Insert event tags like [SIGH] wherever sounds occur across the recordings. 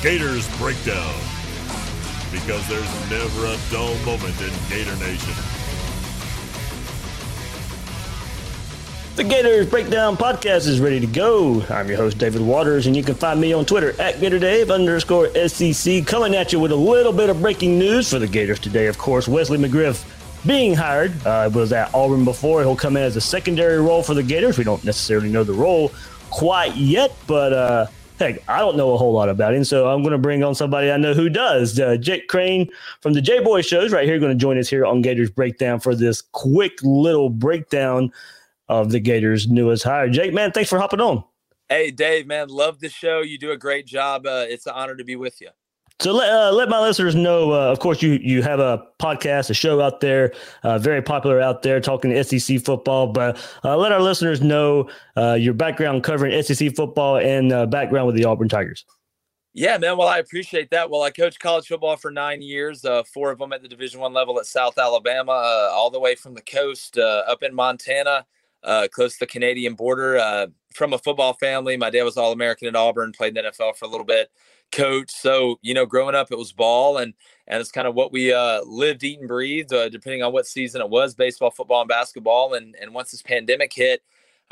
Gators Breakdown. Because there's never a dull moment in Gator Nation. The Gators Breakdown podcast is ready to go. I'm your host, David Waters, and you can find me on Twitter at GatorDave underscore SEC, coming at you with a little bit of breaking news for the Gators today. Of course, Wesley McGriff being hired. Uh, was at Auburn before. He'll come in as a secondary role for the Gators. We don't necessarily know the role quite yet, but uh, heck, I don't know a whole lot about him, so I'm going to bring on somebody I know who does. Uh, Jake Crain from the J Boy Shows, right here, going to join us here on Gators Breakdown for this quick little breakdown of the Gators' newest hire. Jake, man, thanks for hopping on. Hey, Dave, man, love the show. You do a great job. Uh, it's an honor to be with you. So let, uh, let my listeners know. Uh, of course, you you have a podcast, a show out there, uh, very popular out there, talking SEC football. But uh, let our listeners know uh, your background covering SEC football and uh, background with the Auburn Tigers. Yeah, man. Well, I appreciate that. Well, I coached college football for nine years, four of them at the Division One level at South Alabama, all the way from the coast up in Montana, close to the Canadian border. From a football family, my dad was All American at Auburn, played in the NFL for a little bit, coach. So you know, growing up, it was ball, and and it's kind of what we uh, lived, eat, and breathed, uh, depending on what season it was: baseball, football, and basketball. And and once this pandemic hit,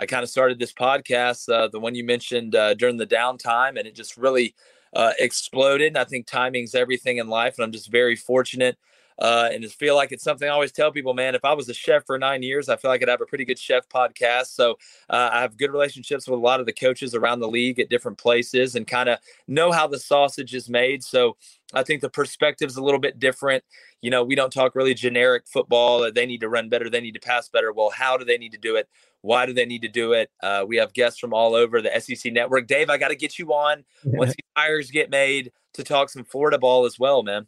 I kind of started this podcast, uh, the one you mentioned uh, during the downtime, and it just really uh, exploded. And I think timing's everything in life, and I'm just very fortunate. Uh, and just feel like it's something I always tell people, man. If I was a chef for nine years, I feel like I'd have a pretty good chef podcast. So uh, I have good relationships with a lot of the coaches around the league at different places, and kind of know how the sausage is made. So I think the perspective's a little bit different. You know, we don't talk really generic football. They need to run better. They need to pass better. Well, how do they need to do it? Why do they need to do it? Uh, we have guests from all over the SEC network. Dave, I got to get you on once [LAUGHS] these hires get made to talk some Florida ball as well, man.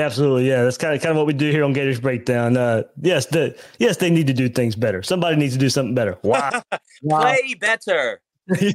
Absolutely, yeah. That's kind of kind of what we do here on Gators Breakdown. Uh, yes, the yes they need to do things better. Somebody needs to do something better. Why? [LAUGHS] Play better. [LAUGHS] yeah.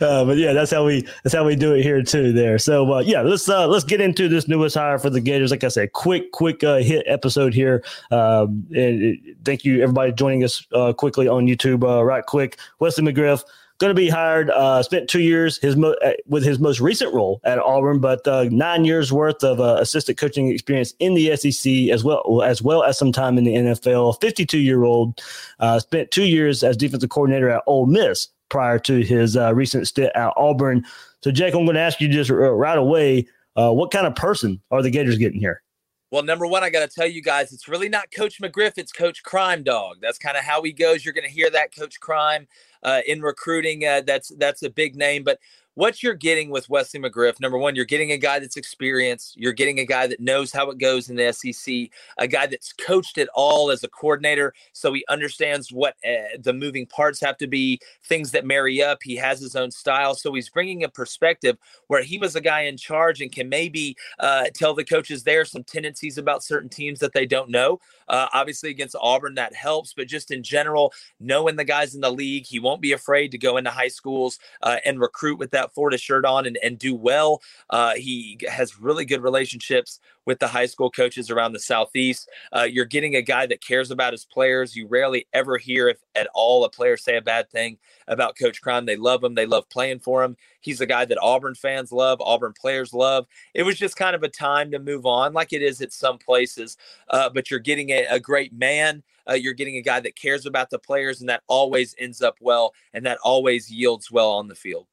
Uh, but yeah, that's how we that's how we do it here too. There. So uh, yeah, let's uh, let's get into this newest hire for the Gators. Like I said, quick quick uh, hit episode here. Um, and thank you everybody joining us uh, quickly on YouTube. Uh, right quick, Wesley McGriff going to be hired. Uh, spent two years his mo- uh, with his most recent role at Auburn, but uh, nine years worth of uh, assistant coaching experience in the SEC as well as well as some time in the NFL. Fifty two year old uh, spent two years as defensive coordinator at Ole Miss prior to his uh, recent stint at Auburn. So, Jake, I'm going to ask you just right away: what kind of person are the Gators getting here? Well, number one, I got to tell you guys, it's really not Coach McGriff, it's Coach Crime Dog. That's kind of how he goes. You're going to hear that Coach Crime uh, in recruiting. Uh, that's that's a big name, but what you're getting with Wesley McGriff, number one, you're getting a guy that's experienced. You're getting a guy that knows how it goes in the SEC, a guy that's coached it all as a coordinator. So he understands what uh, the moving parts have to be, things that marry up. He has his own style. So he's bringing a perspective where he was a guy in charge and can maybe uh, tell the coaches there some tendencies about certain teams that they don't know. Uh, obviously, against Auburn, that helps. But just in general, knowing the guys in the league, he won't be afraid to go into high schools uh, and recruit with that that Florida shirt on and, and do well. Uh, he has really good relationships with the high school coaches around the Southeast. Uh, you're getting a guy that cares about his players. You rarely ever hear, if at all, a player say a bad thing about Coach Crime. They love him, they love playing for him. He's a guy that Auburn fans love, Auburn players love. It was just kind of a time to move on, like it is at some places. Uh, but you're getting a, a great man. Uh, you're getting a guy that cares about the players, and that always ends up well, and that always yields well on the field.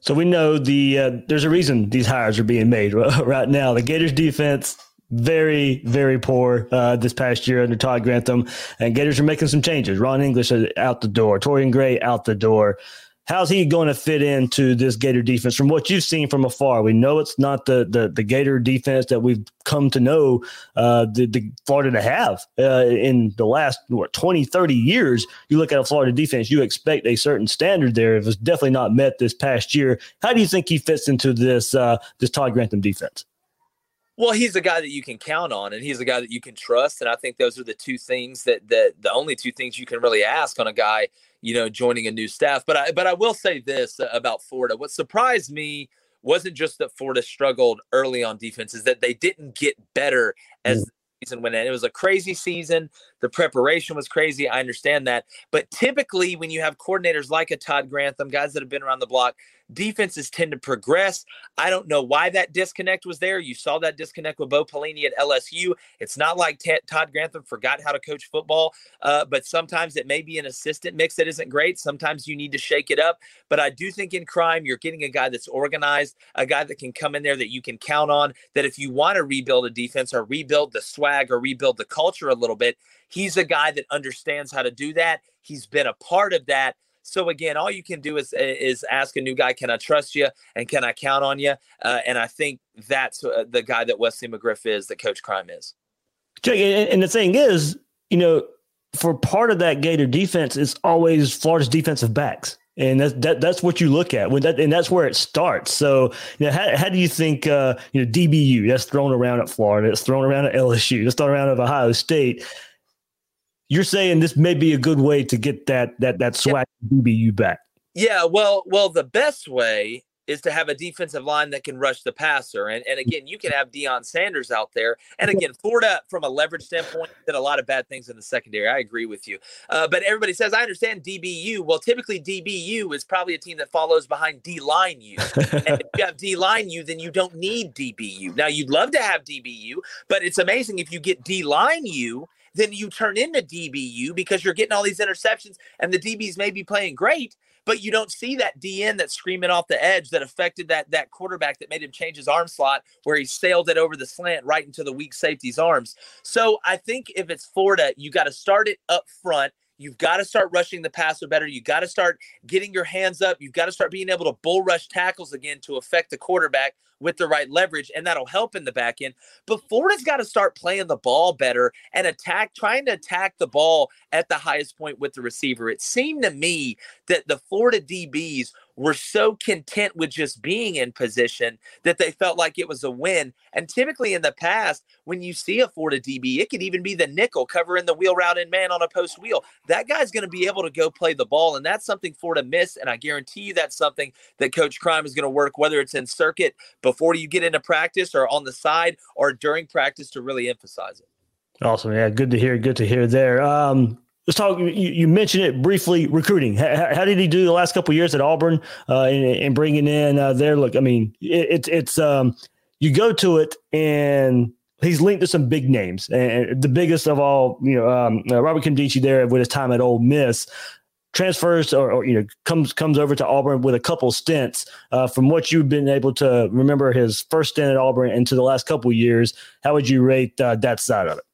So we know the uh, there's a reason these hires are being made [LAUGHS] right now. The Gators defense very very poor uh, this past year under Todd Grantham, and Gators are making some changes. Ron English out the door, Torrian Gray out the door. How's he going to fit into this Gator defense from what you've seen from afar? We know it's not the the, the Gator defense that we've come to know uh, the, the Florida to have uh, in the last what 20, 30 years. You look at a Florida defense, you expect a certain standard there. It was definitely not met this past year. How do you think he fits into this uh, this Todd Grantham defense? Well, he's a guy that you can count on, and he's a guy that you can trust. And I think those are the two things that that the only two things you can really ask on a guy you know, joining a new staff. But I but I will say this about Florida. What surprised me wasn't just that Florida struggled early on defense, is that they didn't get better as mm. the season went in. It was a crazy season. The preparation was crazy. I understand that. But typically when you have coordinators like a Todd Grantham, guys that have been around the block, defenses tend to progress. I don't know why that disconnect was there. You saw that disconnect with Bo Pelini at LSU. It's not like T- Todd Grantham forgot how to coach football, uh, but sometimes it may be an assistant mix that isn't great. Sometimes you need to shake it up. But I do think in crime, you're getting a guy that's organized, a guy that can come in there that you can count on. That if you want to rebuild a defense or rebuild the swag or rebuild the culture a little bit, he's a guy that understands how to do that. He's been a part of that. So again, all you can do is is ask a new guy, "Can I trust you?" and "Can I count on you?" Uh, and I think that's uh, the guy that Wesley McGriff is, that Coach Crime is. And the thing is, you know, for part of that Gator defense, it's always Florida's defensive backs. And that's that, that's what you look at when that, and that's where it starts. So, you know, how, how do you think uh, you know DBU that's thrown around at Florida, it's thrown around at LSU, it's thrown around at Ohio State you're saying this may be a good way to get that that that swag yeah. DBU back. Yeah, well, well, the best way is to have a defensive line that can rush the passer. And, and again, you can have Deion Sanders out there. And again, Florida, from a leverage standpoint, did a lot of bad things in the secondary. I agree with you. Uh, but everybody says, I understand DBU. Well, typically DBU is probably a team that follows behind D line U. and if you have D line U, then you don't need DBU. Now, you'd love to have DBU, but it's amazing if you get D line U then you turn into DBU because you're getting all these interceptions and the DBs may be playing great, but you don't see that DN that's screaming off the edge that affected that that quarterback that made him change his arm slot where he sailed it over the slant right into the weak safety's arms. So I think if it's Florida, you got to start it up front. You've got to start rushing the passer better. You've got to start getting your hands up. You've got to start being able to bull rush tackles again to affect the quarterback with the right leverage, and that'll help in the back end. But Florida's got to start playing the ball better and attack, trying to attack the ball at the highest point with the receiver. It seemed to me that the Florida DBs were so content with just being in position that they felt like it was a win. And typically in the past, when you see a Florida DB, it could even be the nickel covering the wheel route in man on a post wheel. That guy's going to be able to go play the ball. And that's something Florida missed. And I guarantee you that's something that Coach Crime is going to work, whether it's in circuit before you get into practice or on the side or during practice to really emphasize it. Awesome. Yeah. Good to hear. Good to hear there. Um, let's talk. You, you, mentioned it briefly. Recruiting. How, how, did he do the last couple years at Auburn uh, and, and, bringing in uh, there? Look, I mean, it, it's um, you go to it and he's linked to some big names, and the biggest of all, you know, um, uh, Robert Nkemdiche there with his time at Ole Miss transfers or, or, you know comes comes over to Auburn with a couple stints. Uh, from what you've been able to remember his first stint at Auburn into the last couple years, how would you rate uh, that side of it?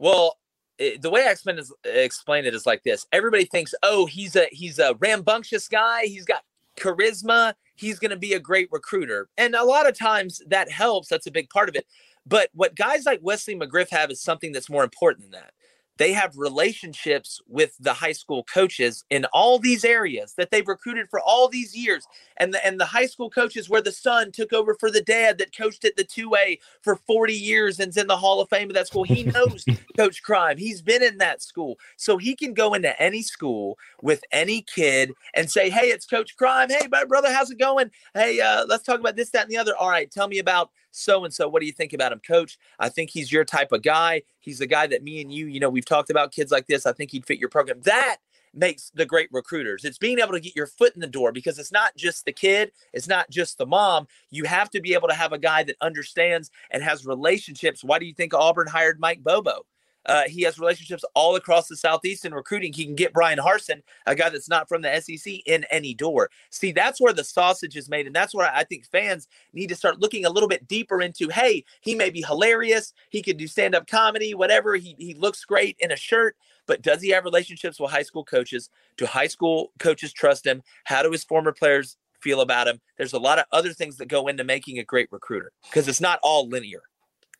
Well, it, the way I explain, is, explain it is like this: everybody thinks, oh, he's a he's a rambunctious guy. He's got charisma. He's going to be a great recruiter, and a lot of times that helps. That's a big part of it. But what guys like Wesley McGriff have is something that's more important than that they have relationships with the high school coaches in all these areas that they've recruited for all these years. And the and the high school coaches where the son took over for the dad that coached at the 2A for 40 years and's in the Hall of Fame of that school. He knows [LAUGHS] coach crime. He's been in that school. So he can go into any school with any kid and say hey it's coach crime. Hey my brother how's it going? Hey uh, let's talk about this that and the other. All right tell me about so and so. What do you think about him, coach? I think he's your type of guy. He's the guy that me and you, you know, we've talked about kids like this. I think he'd fit your program. That makes the great recruiters. It's being able to get your foot in the door because it's not just the kid, it's not just the mom. You have to be able to have a guy that understands and has relationships. Why do you think Auburn hired Mike Bobo? Uh, he has relationships all across the Southeast in recruiting. He can get Bryan Harsin, a guy that's not from the SEC, in any door. See, that's where the sausage is made. And that's where I think fans need to start looking a little bit deeper into hey, he may be hilarious. He could do stand up comedy, whatever. He, he looks great in a shirt. But does he have relationships with high school coaches? Do high school coaches trust him? How do his former players feel about him? There's a lot of other things that go into making a great recruiter because it's not all linear.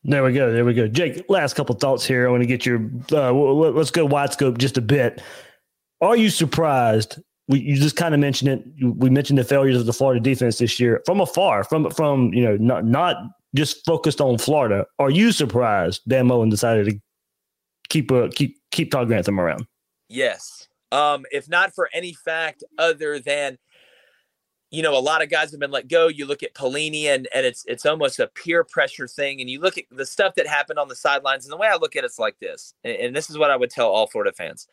There we go. There we go. Jake, last couple thoughts here. I want to get your. Uh, let's go wide scope just a bit. Are you surprised? We, you just kind of mentioned it. We mentioned the failures of the Florida defense this year from afar, from from you know not not just focused on Florida. Are you surprised Dan Mullen decided to keep a keep keep Todd Grantham around? Yes. Um, if not for any fact other than you know, a lot of guys have been let go. You look at Pelini and and it's it's almost a peer pressure thing. And you look at the stuff that happened on the sidelines. And the way I look at it's like this. And, and this is what I would tell all Florida fans.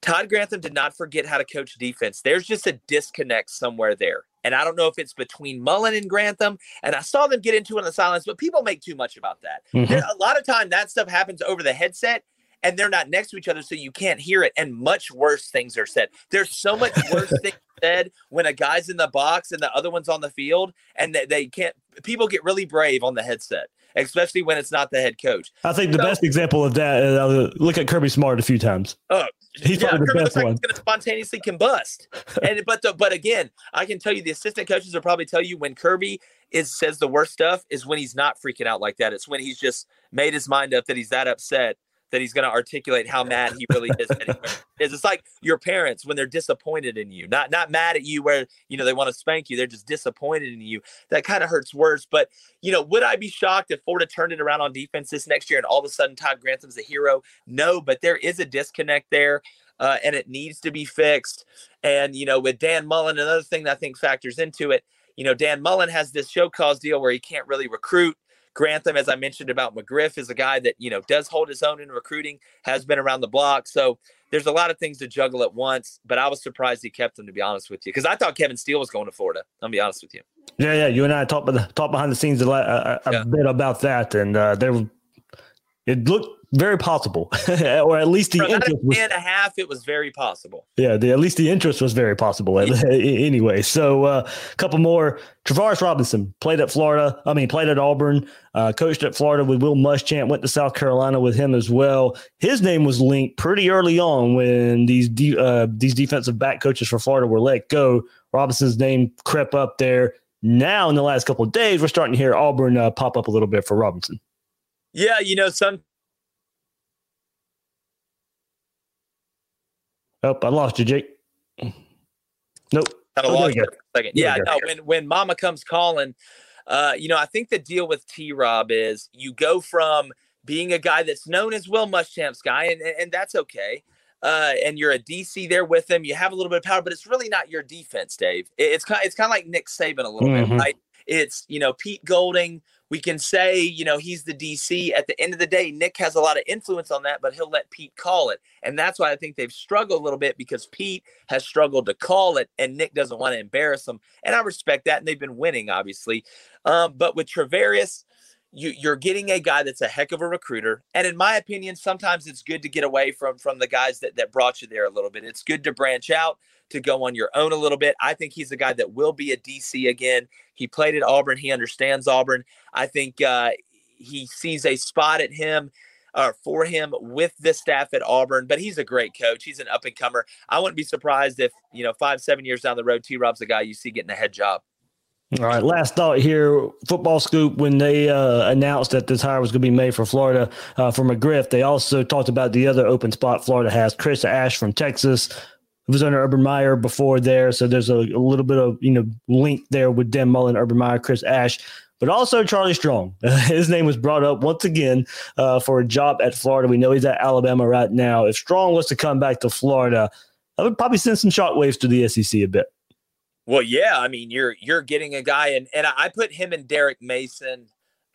Todd Grantham did not forget how to coach defense. There's just a disconnect somewhere there. And I don't know if it's between Mullen and Grantham. And I saw them get into it on the sidelines, but people make too much about that. Mm-hmm. a lot of time that stuff happens over the headset and they're not next to each other, so you can't hear it. And much worse things are said. There's so much worse things [LAUGHS] said when a guy's in the box and the other one's on the field, and they, they can't. People get really brave on the headset, especially when it's not the head coach. I think the so, best example of that. Uh, look at Kirby Smart a few times. Oh, he's yeah, the best one. Going to spontaneously combust, and but the, but again, I can tell you the assistant coaches will probably tell you when Kirby is says the worst stuff is when he's not freaking out like that. It's when he's just made his mind up that he's that upset that he's going to articulate how mad he really is. is [LAUGHS] it's like your parents when they're disappointed in you, not not mad at you where you know they want to spank you, they're just disappointed in you. That kind of hurts worse. But you know, would I be shocked if Florida turned it around on defense this next year and all of a sudden Todd Grantham's a hero? No, but there is a disconnect there. Uh, and it needs to be fixed. And you know, with Dan Mullen, another thing that I think factors into it, you know, Dan Mullen has this show cause deal where he can't really recruit. Grantham, as I mentioned about McGriff, is a guy that, you know, does hold his own in recruiting, has been around the block. So there's a lot of things to juggle at once, but I was surprised he kept him, to be honest with you, because I thought Kevin Steele was going to Florida. I'll be honest with you. Yeah, yeah. You and I talked, talked behind the scenes a, a, a yeah. bit about that, and uh, there it looked very possible, [LAUGHS] or at least the For interest was, and a half. It was very possible. Yeah, the, at least the interest was very possible. [LAUGHS] anyway, so a uh, couple more. Travaris Robinson played at Florida. I mean, played at Auburn. Uh, coached at Florida with Will Muschamp. Went to South Carolina with him as well. His name was linked pretty early on when these de- uh, these defensive back coaches for Florida were let go. Robinson's name crept up there. Now, in the last couple of days, we're starting to hear Auburn uh, pop up a little bit for Robinson. Yeah, you know, some Oh, I lost you, Jake. Nope. Kind of oh, lost you for a second. Yeah, no, when when Mama comes calling, uh, you know, I think the deal with T Rob is you go from being a guy that's known as Will Muschamp's guy, and and that's okay. Uh, and you're a DC there with him. You have a little bit of power, but it's really not your defense, Dave. It's kind it's kind of like Nick Saban a little mm-hmm. bit, right? It's you know Pete Golding we can say, you know, he's the DC. At the end of the day, Nick has a lot of influence on that, but he'll let Pete call it. And that's why I think they've struggled a little bit because Pete has struggled to call it and Nick doesn't want to embarrass him. And I respect that. And they've been winning, obviously. Um, but with Travaris, you, you're getting a guy that's a heck of a recruiter. And in my opinion, sometimes it's good to get away from from the guys that, that brought you there a little bit. It's good to branch out to go on your own a little bit. I think he's a guy that will be a DC again. He played at Auburn. He understands Auburn. I think uh, he sees a spot at him uh, for him with the staff at Auburn. But he's a great coach. He's an up and comer. I wouldn't be surprised if you know five, seven years down the road, T. Rob's the guy you see getting a head job. All right, last thought here. Football Scoop, when they uh, announced that this hire was going to be made for Florida uh, for McGriff, they also talked about the other open spot Florida has, Chris Ash from Texas. Was under Urban Meyer before there, so there's a, a little bit of you know link there with Dan Mullen, Urban Meyer, Chris Ash, but also Charlie Strong. [LAUGHS] His name was brought up once again uh, for a job at Florida. We know he's at Alabama right now. If Strong was to come back to Florida, I would probably send some shockwaves to the SEC a bit. Well, yeah, I mean, you're you're getting a guy, and and I put him and Derek Mason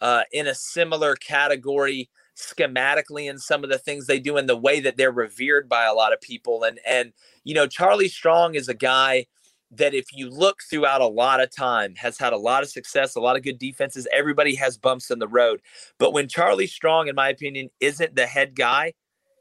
uh, in a similar category schematically in some of the things they do and the way that they're revered by a lot of people. And and you know, Charlie Strong is a guy that if you look throughout a lot of time has had a lot of success, a lot of good defenses. Everybody has bumps in the road, but when Charlie Strong, in my opinion, isn't the head guy,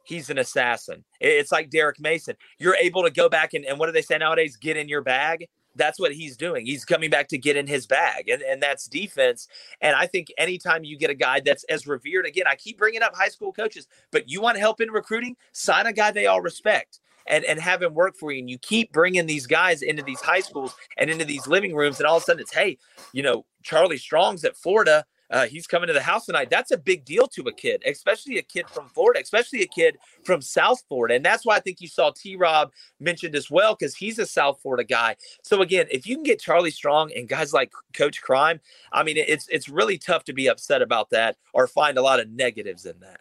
he's an assassin. It's like Derek Mason. You're able to go back and, and what do they say nowadays? Get in your bag that's what he's doing. He's coming back to get in his bag, and, and that's defense. And I think anytime you get a guy that's as revered, again, I keep bringing up high school coaches, but you want help in recruiting, sign a guy they all respect. And, and have him work for you. And you keep bringing these guys into these high schools and into these living rooms. And all of a sudden it's, hey, you know, Charlie Strong's at Florida uh, he's coming to the house tonight. That's a big deal to a kid, especially a kid from Florida, especially a kid from South Florida. And that's why I think you saw T Rob mentioned as well, because he's a South Florida guy. So again, if you can get Charlie Strong and guys like Coach Crime, I mean, it's it's really tough to be upset about that or find a lot of negatives in that.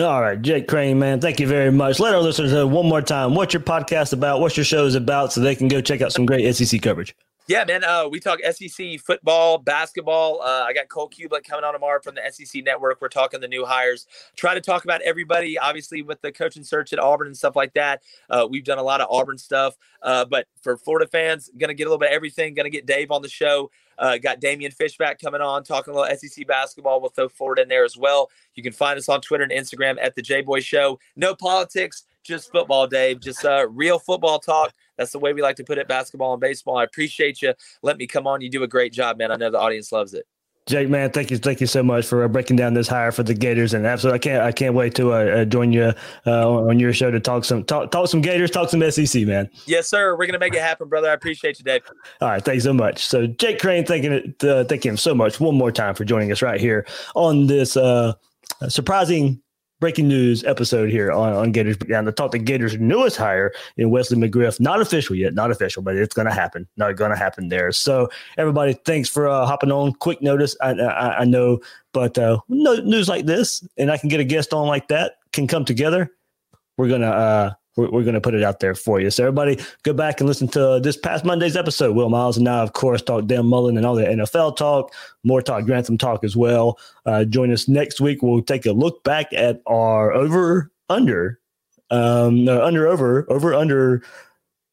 All right, Jake Crain, man, thank you very much. Let our listeners know one more time what's your podcast about, what's your shows about, so they can go check out some great SEC coverage. Yeah, man. Uh, we talk SEC football, basketball. Uh, I got Cole Cubelic coming on tomorrow from the SEC Network. We're talking the new hires. Try to talk about everybody, obviously, with the coaching search at Auburn and stuff like that. Uh, we've done a lot of Auburn stuff. Uh, but for Florida fans, going to get a little bit of everything. Going to get Dave on the show. Uh, got Damian Fishback coming on, talking a little SEC basketball. We'll throw Florida in there as well. You can find us on Twitter and Instagram at the J Boy Show. No politics, just football, Dave. Just uh, real football talk. That's the way we like to put it basketball and baseball. I appreciate you. Let me come on. You do a great job, man. I know the audience loves it. Jake, man, thank you, thank you so much for uh, breaking down this hire for the Gators, and absolutely, I can't, I can't wait to uh, uh, join you uh, on your show to talk some, talk, talk some Gators, talk some SEC, man. Yes, sir. We're gonna make it happen, brother. I appreciate you, Dave. All right, thanks so much. So, Jake Crain, thanking uh, thank him so much one more time for joining us right here on this uh, surprising breaking news episode here on, on Gators Down to talk to Gators' newest hire in Wesley McGriff. Not official yet, not official, but it's going to happen. Not going to happen there. So, everybody, thanks for uh, hopping on. Quick notice, I, I, I know, but uh, no, news like this, and I can get a guest on like that, can come together. We're gonna uh, we're, we're going to put it out there for you. So everybody, go back and listen to this past Monday's episode. Will Miles and I, of course, talk Dan Mullen and all the NFL talk, more talk Grantham talk as well. Uh, join us next week. We'll take a look back at our over under, um, under over over under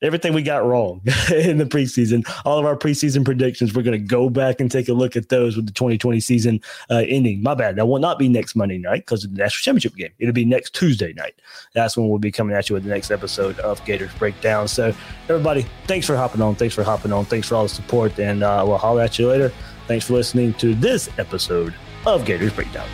everything we got wrong [LAUGHS] in the preseason, all of our preseason predictions. We're going to go back and take a look at those with the 2020 season uh, ending. My bad. That will not be next Monday night because of the national championship game. It'll be next Tuesday night. That's when we'll be coming at you with the next episode of Gators Breakdown. So, everybody, thanks for hopping on. Thanks for hopping on. Thanks for all the support. And uh, we'll holler at you later. Thanks for listening to this episode of Gators Breakdown.